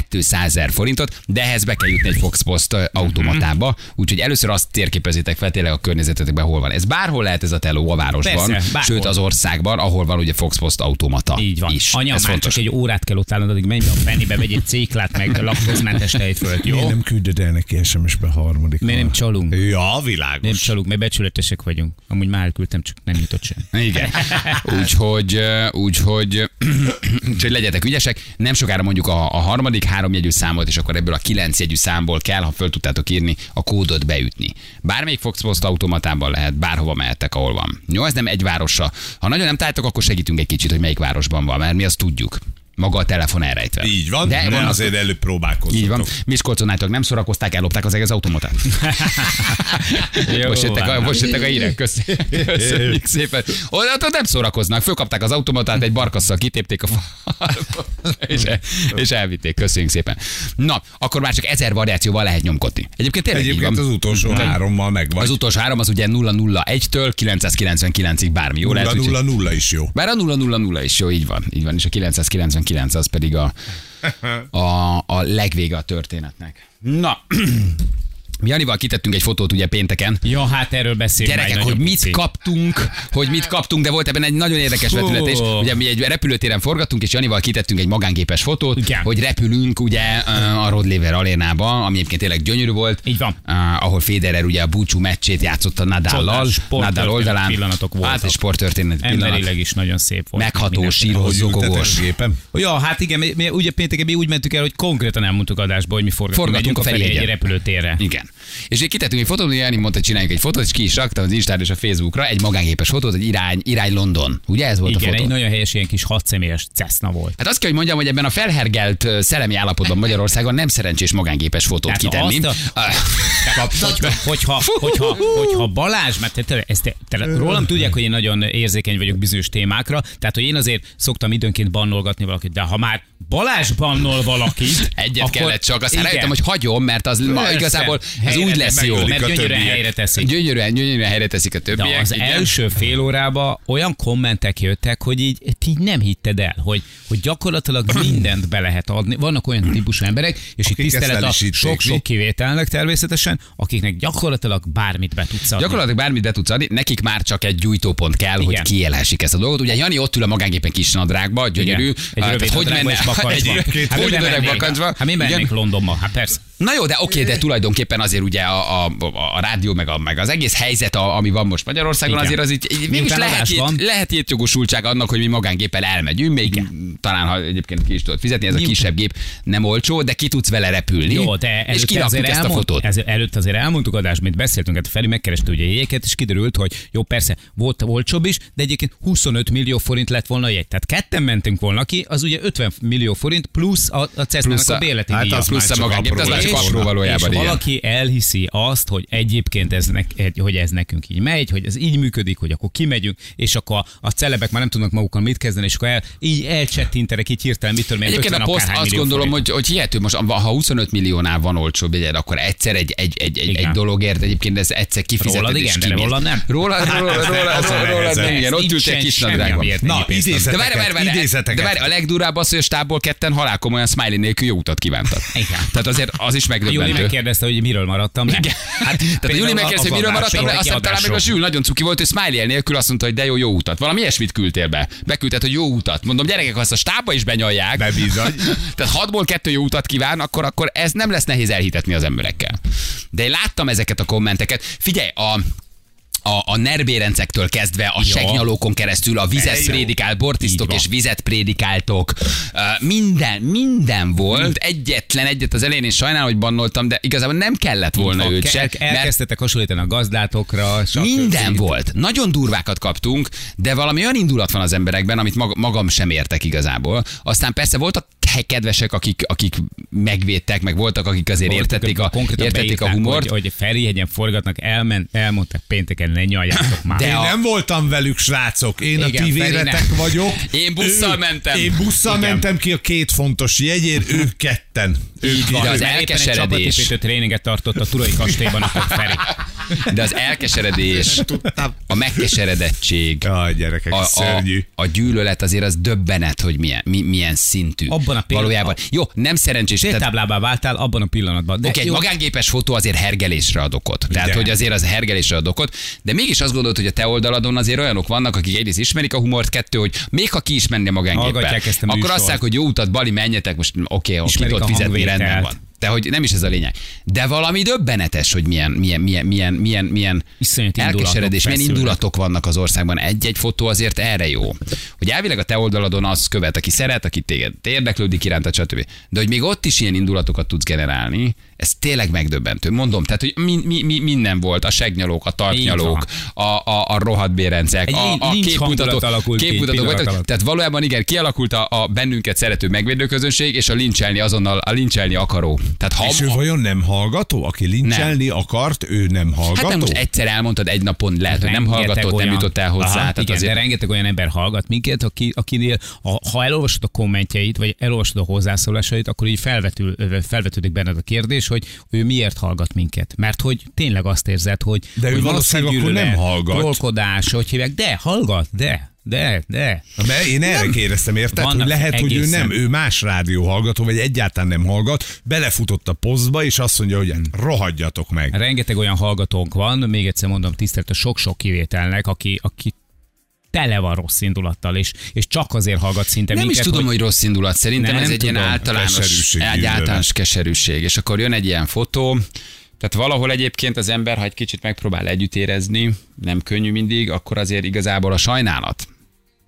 200 ezer forintot, de ehhez be kell jutni egy Foxpost ö, automatába, úgyhogy először azt térképezitek fel tényleg a környezetetekben, hol van. Ez bárhol lehet ez a teló a városban, Persze, sőt az országban, ahol van ugye Foxpost automata Így van. is. Anyám, ez már fontos. csak egy órát kell ott állnod, addig menj a fennibe, vegy egy céklát, meg laktózmentes tejfölt, jó? Miért nem küldöd el neki SMS-be a harmadik? Miért nem csalunk? Ja, világos. Nem csalunk, mert becsületesek vagyunk. Amúgy már elküldtem, csak nem jutott sem. Igen. Úgyhogy, ö, úgyhogy, úgyhogy legyetek ügyesek. Nem sokára mondjuk a, a harmadik három jegyű számot, és akkor ebből a kilenc jegyű számból kell, ha föl tudtátok írni, a kódot beütni. Bármelyik Foxpost automatában lehet, bárhova mehettek, ahol van. Jó, ez nem egy városra. Ha nagyon nem találtok, akkor segítünk egy kicsit, hogy melyik városban van, mert mi azt tudjuk. Maga a telefon elrejtve. Így van, De vannak- azért előbb próbálkozzatok. Így van. Miskolcon álltok, nem szórakozták, ellopták az egész automatát. Jó most jöttek a, van. most jöttek a hírek. Köszönjük, szépen. Oda ott nem szórakoznak. Fölkapták az automatát, egy barkasszal kitépték a falba, és, és elvitték. Köszönjük szépen. Na, akkor már csak ezer variációval lehet nyomkodni. Egyébként tényleg Egyébként van. az utolsó hárommal megvan. Az utolsó három az ugye 001-től 999-ig bármi jó lehet. úgyhogy- 0-0 is jó. bár a 000 is jó, így van. Így van, és a 999 az pedig a, a, a legvége a történetnek. Na, Janival kitettünk egy fotót ugye pénteken. Ja, hát erről beszélünk. Gyerekek, hogy mit pici. kaptunk, hogy mit kaptunk, de volt ebben egy nagyon érdekes Fú. vetület is. Ugye mi egy repülőtéren forgattunk, és Janival kitettünk egy magánképes fotót, Igen. hogy repülünk ugye a Rod Laver arénába, ami egyébként tényleg gyönyörű volt. Így van. Uh, ahol Federer ugye a búcsú meccsét játszotta Nadállal, Csodás sporttörténet Nadal oldalán. pillanatok voltak. Hát és sporttörténet pillanat. Emberileg is nagyon szép volt. Megható, ültetek zokogós. Ja, hát igen, mi, mi, ugye pénteken mi úgy mentük el, hogy konkrétan elmondtuk adásba, hogy mi forgatunk, Forgatunk a a felé egy repülőtérre. Igen. És így kitettünk egy fotót, Jani mondta, csináljunk egy fotót, és ki is raktam az Instára és a Facebookra egy magángépes fotót, egy irány, irány London. Ugye ez volt Igen, a fotó? egy nagyon helyes ilyen kis hatszemélyes Cessna volt. Hát azt kell, hogy mondjam, hogy ebben a felhergelt szellemi állapotban Magyarországon nem szerencsés magángépes fotót Tehát kitenni. azt Hogy, hogyha, hogyha, hogyha Balázs, mert te, te, te, te, rólam tudják, hogy én nagyon érzékeny vagyok bizonyos témákra, tehát hogy én azért szoktam időnként bannolgatni valakit, de ha már Balázs bannol valakit, Egyet akkor, kellett csak, aztán igen. rájöttem, hogy hagyom, mert az ma igazából ez Helyre úgy lesz jó. Mert gyönyörűen helyre teszik. Gyönyörűen, gyönyörűen helyre teszik a De többiek. az igen. első fél órában olyan kommentek jöttek, hogy így, így nem hitted el, hogy, hogy gyakorlatilag mindent be lehet adni. Vannak olyan típusú emberek, és itt tisztelet el a sok-sok kivételnek természetesen, akiknek gyakorlatilag bármit be tudsz adni. Gyakorlatilag bármit be tudsz adni, nekik már csak egy gyújtópont kell, hogy Igen. kiélhessék ezt a dolgot. Ugye Jani ott ül a magánképpen kis nadrágba, gyönyörű. Igen. Egy Ah, rövid hogy menne? Egy, Két Hát hogy mennék? bakancsba? Hát mi Igen. mennék Londonba? Hát persze. Na jó, de oké, de tulajdonképpen azért ugye a, a, a, a rádió, meg, a, meg az egész helyzet, a, ami van most Magyarországon, Igen. azért az így, így mégis lehet, van. lehet jogosultság annak, hogy mi magángéppel elmegyünk, még Igen. talán ha egyébként ki is tudod fizetni, ez a kisebb gép nem olcsó, de ki tudsz vele repülni. Jó, de és kiraktuk ezt a elmond- fotót. Ez, előtt azért elmondtuk adást, mint beszéltünk, hát Feri megkereste ugye jegyeket, és kiderült, hogy jó, persze, volt olcsóbb is, de egyébként 25 millió forint lett volna a jegy. Tehát ketten mentünk volna ki, az ugye 50 millió forint plusz a, a Cessna-nak Plusz a a- béleti hát díja. az Plusz a magángép, az csak apró valójában. és valaki elhiszi azt, hogy egyébként ez nek, hogy ez nekünk így megy, hogy ez így működik, hogy akkor kimegyünk, és akkor a celebek már nem tudnak magukkal mit kezdeni, és akkor el, így elcsettinterek így hirtelen, mitől még Egyébként a 50 poszt azt gondolom, hogy, hogy hihető most, ha 25 milliónál van olcsóbb jegyed, akkor egyszer egy, egy, egy, egy, egy dologért egyébként ez egyszer kifizeted. Rólad igen, de rólad nem. Rólad, rólad, rólad, Az a rólad, nehezebb. nem, igen, ott egy kis nadrágban. amiért Na, adni. De várj, idézeteket, várj, várj, de várj, a legdurább az, hogy a stábból ketten halálkomolyan smiley nélkül jó utat kívántak. Igen. Tehát azért az is Júli megdöbbentő. megkérdezte, hogy miről maradtam le. Igen. Hát, Tehát a Júli megkérdezte, hogy miről maradtam le, aztán talán meg a Zsül nagyon cuki volt, hogy smiley nélkül azt mondta, hogy de jó, jó utat. Valami ilyesmit küldtél be. Beküldted, hogy jó utat. Mondom, gyerekek, azt a stábba is benyalják. De bizony. Tehát hatból kettő jó utat kíván, akkor, akkor ez nem lesz nehéz elhitetni az emberekkel. De én láttam ezeket a kommenteket. Figyelj, a a, a nerbérencektől kezdve, a segnyalókon keresztül, a vizet prédikált, bortisztok és vizet prédikáltok. Minden, minden volt. Egyetlen egyet az elején, és sajnálom, hogy bannoltam, de igazából nem kellett volna Ha őt se. Elkezdtetek hasonlítani a gazdátokra. minden volt. Nagyon durvákat kaptunk, de valami olyan indulat van az emberekben, amit mag- magam sem értek igazából. Aztán persze voltak kedvesek, akik, akik megvédtek, meg voltak, akik azért értették a, konkrétan értették a humort. Hogy, hogy Ferihegyen forgatnak, elment, elmondták pénteken, ne nyaljátok már. De Én a- nem voltam velük, srácok. Én a Igen, ti Feri véretek vagyok. Én busszal mentem. Én busszal Igen. mentem ki a két fontos jegyért, ők ketten. Ők van. De az egy elkeseredés. csapatépítő tréninget tartott a Turai kastélyban, akkor Feri. De az elkeseredés, a megkeseredettség, Jaj, gyerekek, a, a, a gyűlölet azért az döbbenet, hogy milyen, mi, milyen szintű. Abban a pillanatban- Valójában. Jó, nem szerencsés. Féltáblábbá váltál abban a pillanatban. De Oké, egy jó, magángépes fotó azért hergelésre ad okot. Tehát, De. hogy azért az hergelésre ad okot. De mégis azt gondolod, hogy a te oldaladon azért olyanok vannak, akik egyrészt ismerik a humort, kettő, hogy még ha ki is menne magángéppel, akkor azt mondják, hogy jó utat, Bali, menjetek, most oké, okay, a tudod fizetni, rendben van. De hogy nem is ez a lényeg. De valami döbbenetes, hogy milyen, milyen, milyen, milyen, milyen, milyen elkeseredés, milyen indulatok vannak az országban. Egy-egy fotó azért erre jó. Hogy elvileg a te oldaladon az követ, aki szeret, aki téged érdeklődik iránta, stb. De hogy még ott is ilyen indulatokat tudsz generálni, ez tényleg megdöbbentő. Mondom, tehát, hogy mi, mi, mi, minden volt, a segnyalók, a tartnyalók, a, a, a rohadt bérencek, Egy a, a képmutatók, képmutatók voltak. Tehát valójában igen, kialakult a, a bennünket szerető megvédőközönség, és a lincselni azonnal, a lincselni akaró. Tehát ha, És ő vajon nem hallgató? Aki lincselni akart, ő nem hallgató? Hát nem most egyszer elmondtad egy napon, lehet, hogy nem hallgatott, nem olyan- jutott el hozzá. Aha, tehát igen, azért... de rengeteg olyan ember hallgat minket, aki, akinél, ha, ha elolvasod a kommentjeit, vagy elolvasod a hozzászólásait, akkor így felvetül, felvetődik benned a kérdés, hogy ő miért hallgat minket. Mert hogy tényleg azt érzed, hogy De ő hogy valószínűleg masszív akkor nem hallgat. Trollkodás, hogy hívják, de hallgat, de, de, de. Mert én erre kérdeztem, érted? Vannak Hogy lehet, hogy ő egészen. nem, ő más rádió hallgató, vagy egyáltalán nem hallgat, belefutott a posztba, és azt mondja, hogy hát rohadjatok meg. Rengeteg olyan hallgatónk van, még egyszer mondom, tisztelt a sok-sok kivételnek, aki, aki tele van rossz indulattal, és, és csak azért hallgat szinte Nem minket, is tudom, hogy, rossz indulat. Szerintem Nem, ez egy ilyen tudom. általános, Keserűség, egy általános keserűség. És akkor jön egy ilyen fotó, tehát valahol egyébként az ember, ha egy kicsit megpróbál együtt érezni, nem könnyű mindig, akkor azért igazából a sajnálat.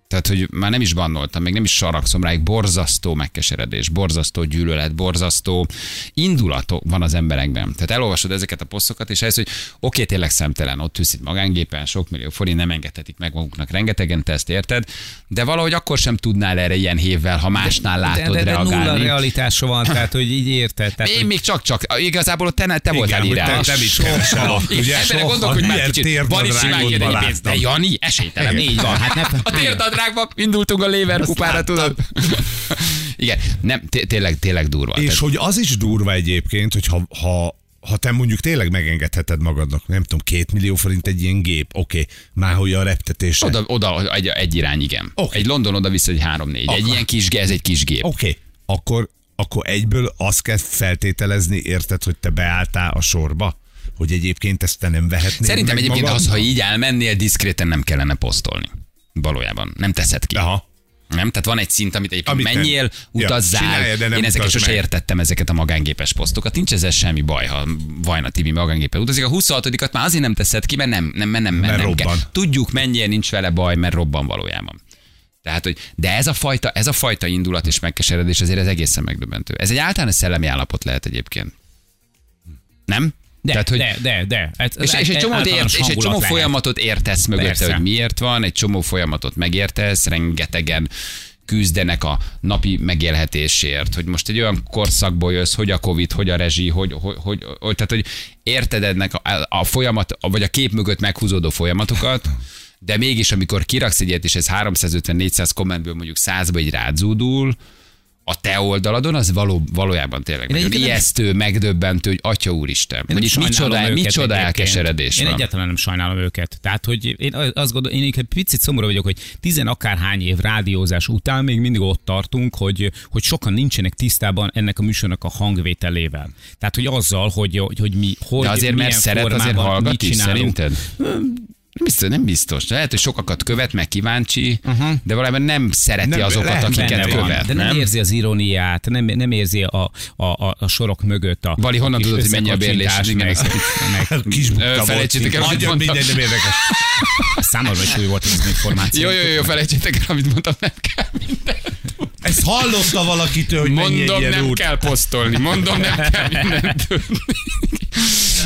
Tehát, hogy már nem is bannoltam, még nem is saragszom ráig, borzasztó megkeseredés, borzasztó gyűlölet, borzasztó indulatok van az emberekben. Tehát elolvasod ezeket a posztokat, és ez, hogy oké, tényleg szemtelen, ott ülsz itt magángépen, sok millió forint nem engedhetik meg maguknak, rengetegen, te ezt érted, de valahogy akkor sem tudnál erre ilyen hévvel, ha másnál látod de, de, de nulla reagálni. realitása van, tehát hogy így érted. Tehát, Én hogy még csak-csak, igazából te, te voltál hogy te, írás. Igen, ugye? Ebben Soha gondolok, hogy már ilyen kicsit van is simán térdnadrágodban jön egy pénz. De. Jani, esélytelen. így van, hát nem, A térdadrágban indultunk a Léver kupára, tudod? Igen, nem, té- tényleg, tényleg durva. És Tehát- hogy az is durva egyébként, hogy ha, ha ha te mondjuk tényleg megengedheted magadnak, nem tudom, két millió forint egy ilyen gép, oké, már hogy a reptetése. Oda, oda egy, egy irány, igen. Oké. Egy London oda-vissza egy három-négy. Egy ilyen kis, ez egy kis gép. Oké, akkor, akkor egyből azt kell feltételezni, érted, hogy te beálltál a sorba? Hogy egyébként ezt te nem vehetnéd Szerintem meg egyébként az, magadnak? ha így elmennél, diszkréten nem kellene posztolni. Valójában. Nem teszed ki. Aha. Nem? Tehát van egy szint, amit egyébként Amit nem. menjél, Ja, utazzál. csinálja, de nem Én ezeket sose értettem, ezeket a magángépes posztokat. Nincs ezzel semmi baj, ha Vajna TV magángéppel utazik. A 26-at már azért nem teszed ki, mert nem, nem, mert nem, mert Mert nem kell. Tudjuk, mennyire nincs vele baj, mert robban valójában. Tehát, hogy, de ez a, fajta, ez a fajta indulat és megkeseredés azért ez egészen megdöbbentő. Ez egy általános szellemi állapot lehet egyébként. Nem? De, Tehát, hogy, de, de, de. Ez, és, és, egy csomó, ért, és egy csomó lehet. folyamatot értesz mögötte, Persze. hogy miért van, egy csomó folyamatot megértesz, rengetegen küzdenek a napi megélhetésért, hogy most egy olyan korszakból jössz, hogy a Covid, hogy a rezsi, hogy, hogy, hogy, hogy tehát, hogy érted ennek a, a folyamat, vagy a kép mögött meghúzódó folyamatokat, de mégis, amikor kiraksz egyet, és ez 350-400 kommentből mondjuk 100-ba egy rádzúdul, a te oldaladon az való, valójában tényleg Én nagyon egyébként nem- ijesztő, megdöbbentő, hogy atya úristen, Én hogy micsoda, micsoda elkeseredés Én van. egyáltalán nem sajnálom őket. Tehát, hogy én azt gondolom, én egy picit szomorú vagyok, hogy tizen akárhány év rádiózás után még mindig ott tartunk, hogy, hogy sokan nincsenek tisztában ennek a műsornak a hangvételével. Tehát, hogy azzal, hogy, hogy, hogy mi, hogy De azért, mert szeret, azért hallgat mit is, szerinted? Biztos, nem biztos. Lehet, hogy sokakat követ, meg kíváncsi, uh-huh. de valójában nem szereti Nem, azokat, lehet, akiket Benne van, követ. de nem, nem? érzi az iróniát, nem, nem érzi a, a, a, a sorok mögött a Vali, honnan tudod, hogy mennyi a bérlés? meg, meg, Kis felejtsétek el, amit mondtam. nem érdekes. számomra is új volt ez az információ. Jó, jó, jó, felejtsétek el, amit mondtam, nem kell mindent. Ezt hallotta valakitől, hogy Mondom, nem út. kell posztolni, mondom, nem kell mindent.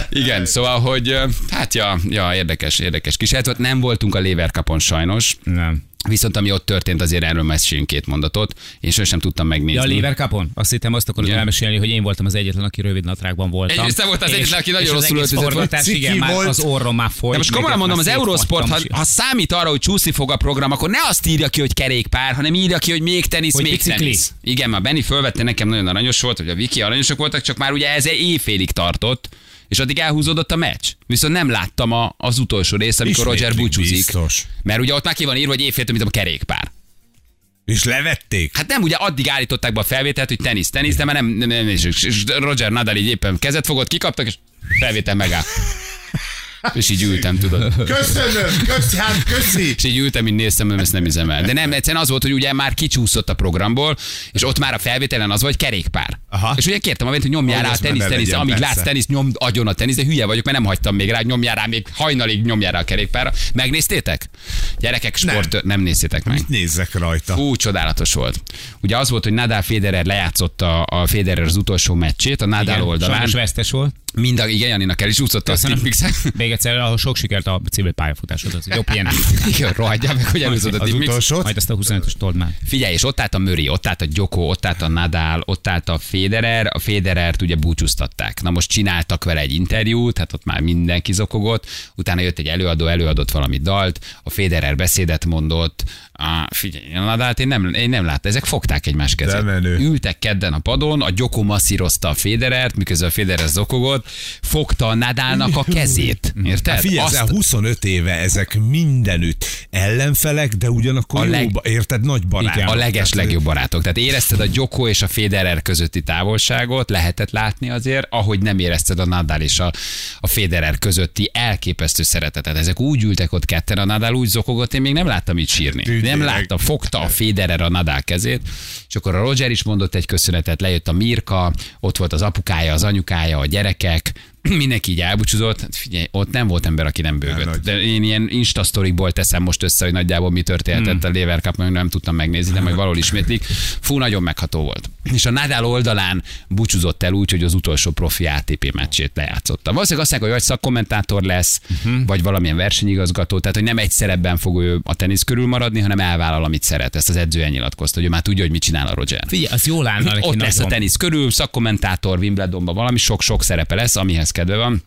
Igen, szóval, hogy hát ja, ja érdekes, érdekes kísérlet volt. Nem voltunk a Lever Cupon sajnos, Nem. Viszont ami ott történt, azért erről mesélünk két mondatot, én sosem tudtam megnézni. Ja, a Lever Cupon? Azt hittem azt akarod Igen. elmesélni, hogy én voltam az egyetlen, aki rövid nadrágban voltam. Egyrészt te voltál az egyetlen, aki nagyon rosszul öltözött volt. Igen, Ciki már volt. az orrom már folyt. De most komolyan mondom, az már Eurosport, ha, ha számít arra, hogy csúszni fog a program, akkor ne azt írja ki, hogy kerékpár, hanem írja ki, hogy még tenisz, Hogy még bicikli. tenisz. Igen, már Benny fölvette, nekem nagyon aranyos volt, hogy a Viki aranyosok voltak, csak már ugye ez éjfélig tartott, és addig elhúzódott a meccs. Viszont nem láttam a, az utolsó részt, amikor Roger Ismétlik búcsúzik. biztos. Mert ugye ott már ki van írva, hogy éjféltől, mint a kerékpár. És levették? Hát nem, ugye addig állították be a felvételt, hogy tenisz, tenisz, de már nem, nem, nem és Roger Nadal így éppen kezet fogott, kikaptak, és felvétel megáll. És így ültem, tudod. Köszönöm, köszi, hát köszi. És így ültem, így néztem, hogy ezt nem hiszem el. De nem, egyszerűen az volt, hogy ugye már kicsúszott a programból, és ott már a felvételen az volt kerékpár. Aha. És ugye kértem a hogy nyomjál rá tenisz, tenisz, amíg látsz tenisz, nyomd agyon a tenisz, de hülye vagyok, mert nem hagytam még rá, nyomjál rá, még hajnalig nyomjál rá a kerékpárra. Megnéztétek? Gyerekek, sport, nem, nem néztétek meg. Mit nézzek rajta? Ú, csodálatos volt. Ugye az volt, hogy Nadal Federer lejátszotta a Federer az utolsó meccsét, a Nadal Igen, oldalán. Sajnos vesztes volt. Mind a, igen, Janinak el is úszott a tipmixen. Még egyszer a sok sikert a civil pályafutásodhoz. Jobb ilyen. Igen, rohadjál meg, hogy elúszott a utolsót? Majd azt a 25-ös told már. Figyelj, és ott állt a Möri, ott állt a Gyoko, ott állt a Nadal, ott állt a Federer, a Federert ugye búcsúztatták. Na most csináltak vele egy interjút, hát ott már mindenki zokogott, utána jött egy előadó, előadott valami dalt, a Federer beszédet mondott, a, figyelj, a Nadalt én nem, én nem láttam, ezek fogták egymás kezét. De. Ültek kedden a padon, a Gyoko masszírozta a Federert, miközben a Federer zokogott, fogta a Nadálnak a kezét. Érted? Hát figyelj, Azt... 25 éve ezek mindenütt ellenfelek, de ugyanakkor A leg- leg... jó, érted, nagy barátok. Igen, a leges legjobb barátok. Tehát érezted a Gyoko és a Federer közötti távolságot, lehetett látni azért, ahogy nem érezted a Nadal és a, a Federer közötti elképesztő szeretetet. Ezek úgy ültek ott ketten, a Nadal úgy zokogott, én még nem láttam így sírni. Nem Tényleg. láttam, fogta a Federer a Nadal kezét, és akkor a Roger is mondott egy köszönetet, lejött a Mirka, ott volt az apukája, az anyukája, a gyerekek, mindenki így elbúcsúzott. Hát Figyelj, ott nem volt ember, aki nem bőgött. nagy. De én ilyen Insta sztorikból teszem most össze, hogy nagyjából mi történhetett Hmm. a Lever Cup, nem tudtam megnézni, de majd valahol ismétlik. Fú, nagyon megható volt. És a Nadal oldalán búcsúzott el úgy, hogy az utolsó profi ATP meccsét lejátszotta. Valószínűleg azt mondják, hogy vagy szakkommentátor lesz, Uh-huh. vagy valamilyen versenyigazgató, tehát hogy nem egy szerepben fog ő a tenisz körül maradni, hanem elvállal, amit szeret. Ezt az edző elnyilatkozta, hogy ő már tudja, hogy mit csinál a Roger. Figyelj, az jól állna neki Ott lesz a tenisz körül, szakkommentátor Wimbledonban valami sok-sok szerepe lesz, amihez kedve van.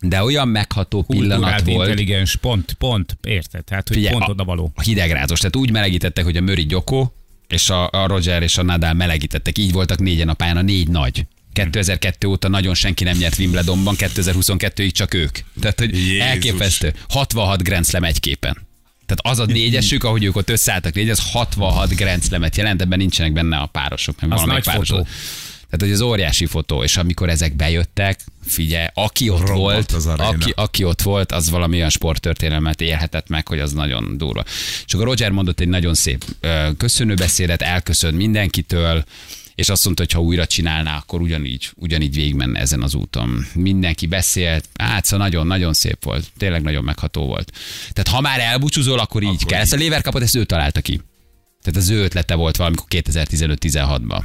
De olyan megható pillanat Kultúrált, volt. intelligens, pont, pont, érted? Tehát, hogy Figyelj, pont oda való. A hidegrázos. Tehát úgy melegítettek, hogy a Möri Gyoko és a, a Roger és a Nadal melegítettek. Így voltak négyen a pályán, a négy nagy. 2002 óta nagyon senki nem nyert Wimbledonban, 2022-ig csak ők. Tehát, hogy Jézus. elképesztő. 66 Grand Slam egy képen. Tehát az a négyesük, ahogy ők ott összeálltak négy, az 66 Grand Slamet jelent, ebben nincsenek benne a párosok. Meg Az nagy párosok. fotó. Tehát, hogy az óriási fotó, és amikor ezek bejöttek, figyelj, aki ott Robbant volt, az aréna. aki, aki ott volt, az valami olyan sporttörténelmet élhetett meg, hogy az nagyon durva. És akkor Roger mondott egy nagyon szép köszönőbeszédet, elköszön mindenkitől, és azt mondta, hogy ha újra csinálná, akkor ugyanígy, ugyanígy végigmenne ezen az úton. Mindenki beszélt, hát szóval nagyon-nagyon szép volt. Tényleg nagyon megható volt. Tehát ha már elbúcsúzol, akkor így akkor kell. Ezt a Lever Cupot, ezt ő találta ki. Tehát az ő ötlete volt valamikor 2015-16-ban.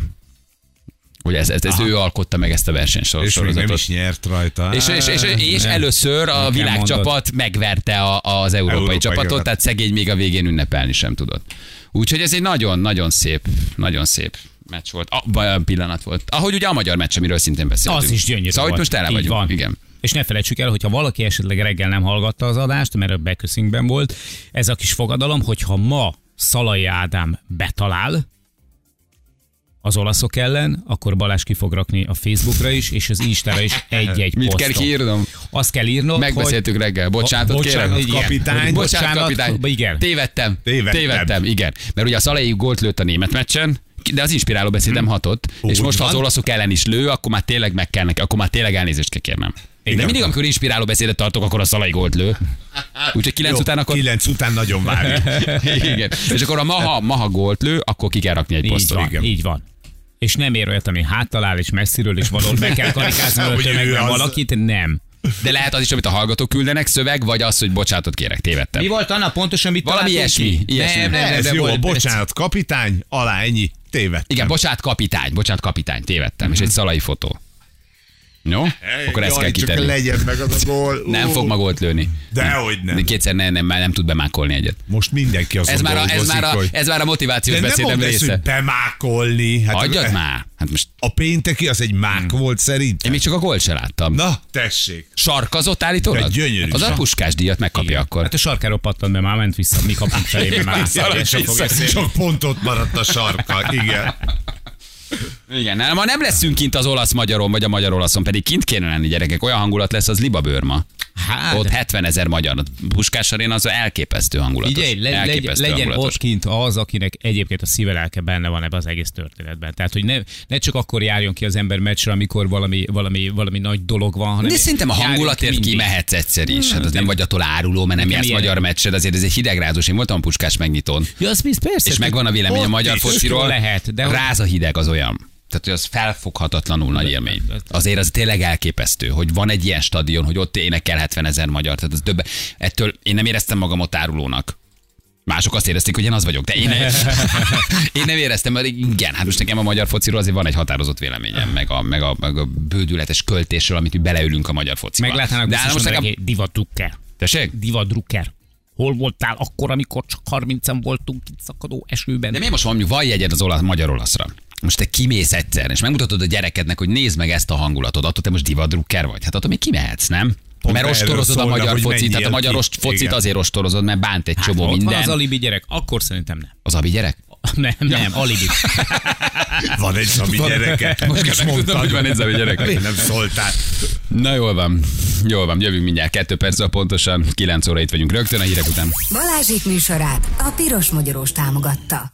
Hogy ez, ez, ez ő alkotta meg ezt a És még nem versenysorozatot. is nyert rajta. És, és, és, és először a világcsapat megverte a, az európai, Európai csapatot, csapat. tehát szegény még a végén ünnepelni sem tudott. Úgyhogy ez egy nagyon-nagyon szép, nagyon szép meccs volt. A, olyan pillanat volt. Ahogy ugye a magyar meccs, amiről szintén beszéltünk. Az is gyönyörű Szóval volt. most tele vagyunk. Van. Igen. És ne felejtsük el, hogyha valaki esetleg reggel nem hallgatta az adást, mert a beköszünkben volt, ez a kis fogadalom, hogyha ma Szalai Ádám betalál az olaszok ellen, akkor Balázs ki fog rakni a Facebookra is, és az Instára is egy-egy Mit posztot. kell kiírnom? Azt kell írnom, Megbeszéltük reggel. Bocsánatot Bocsánat, kérem. Igen. kapitány. Bocsánat, kapitány. Igen. Tévedtem. Tévedtem. Tévedem, igen. Mert ugye a Szalai gólt lőtt a német meccsen, de az inspiráló beszédem hatott, és Úgy most ha az van. olaszok ellen is lő, akkor már tényleg meg kell neki, akkor már tényleg elnézést kell kérnem. De mindig, amikor inspiráló beszédet tartok, akkor a szalai gólt lő. Úgyhogy kilenc Jó, után akkor... Kilenc után nagyon várjuk. Igen. És akkor a maha, maha gólt lő, akkor ki kell rakni egy Így posztot. van, igen. így van. És nem ér olyat, ami háttalál, és messziről, és valahol be kell karikázni a tömegben valakit, nem. De lehet az is, amit a hallgatók küldenek, szöveg, vagy az, hogy bocsánatot kérek, tévedtem. Mi volt Anna pontosan, mit Valami ilyesmi, ki? ilyesmi. Nem, nem, nem, Ez de jó, volt- bocsánat, kapitány, alá ennyi, tévedtem. Igen, bocsánat, kapitány, bocsánat, kapitány, tévedtem. És egy szalai fotó. Jó? Akkor ezt Jaj, kell csak kitenni. legyen meg az a gól. Nem fog ma gólt lőni. Dehogy nem. De kétszer nem, nem, nem tud bemákolni egyet. Most mindenki azon Ez már, a, ez, már a, hogy... ez már a motivációs De nem beszédem mondd ezt, része. hogy bemákolni. Hát Hagyjad már. Hát most A pénteki az egy mák volt én szerintem. még csak a gólt se láttam. Na, tessék. Sarkazott állítólag? De gyönyörű. Az a puskás díjat megkapja Igen. akkor. Hát a sarkáról pattant be, már ment vissza, mi kapunk felé, mert már Csak pont ott maradt a sarka. Igen. Igen, nem, ma nem leszünk kint az olasz-magyaron, vagy a magyar-olaszon, pedig kint kéne lenni gyerekek. Olyan hangulat lesz, az libabőr ma. Hát, Ott 70 ezer magyar. Puskás arén az elképesztő hangulatos. Figyelj, le, legyen, elképesztő legyen hangulatos. ott kint az, akinek egyébként a szíve lelke benne van ebbe az egész történetben. Tehát, hogy ne, ne csak akkor járjon ki az ember meccsre, amikor valami, valami, valami nagy dolog van, hanem De szerintem a hangulatért mindig. kimehetsz egyszer is. Hát az nem vagy attól áruló, mert nem jársz magyar meccsed, azért ez egy hidegrázós. Én voltam puskás megnyitón. Ja, az persze. És megvan a vélemény a magyar fociról. lehet, de Ráz a hideg az olyan. Tehát, hogy az felfoghatatlanul nagy élmény. Azért az tényleg elképesztő, hogy van egy ilyen stadion, hogy ott énekel 70 ezer magyar. Tehát az több, ettől én nem éreztem magam ott árulónak. Mások azt érezték, hogy én az vagyok, de én, én nem éreztem, mert igen, hát most nekem a magyar fociról azért van egy határozott véleményem, meg a, meg a, meg a bődületes költésről, amit mi beleülünk a magyar fociba. Meglátnának de most nekem... hogy Diva Drucker. Tessék? Diva Drucker. Hol voltál akkor, amikor csak 30 voltunk itt szakadó esőben? De mi most mondjuk van jegyed az olasz, magyar-olaszra? Most te kimész egyszer, és megmutatod a gyerekednek, hogy nézd meg ezt a hangulatot, attól te most divadrukker vagy. Hát attól még kimehetsz, nem? Pont mert ostorozod a szólnak, magyar hogy focit, tehát a magyar ki. focit Igen. azért ostorozod, mert bánt egy Hát, csomó ott minden. van az alibi gyerek, akkor szerintem nem. Az abi gyerek? Nem, nem, alibi. Van egy Zami gyereke. Most kell megtudnom, hogy van egy Zami gyereke. Nem szóltál? Na jól van, jól van, jövünk mindjárt kettő perccel pontosan, 9 óra itt vagyunk rögtön a hírek után. Balázsék műsorát a Piros Magyarós támogatta.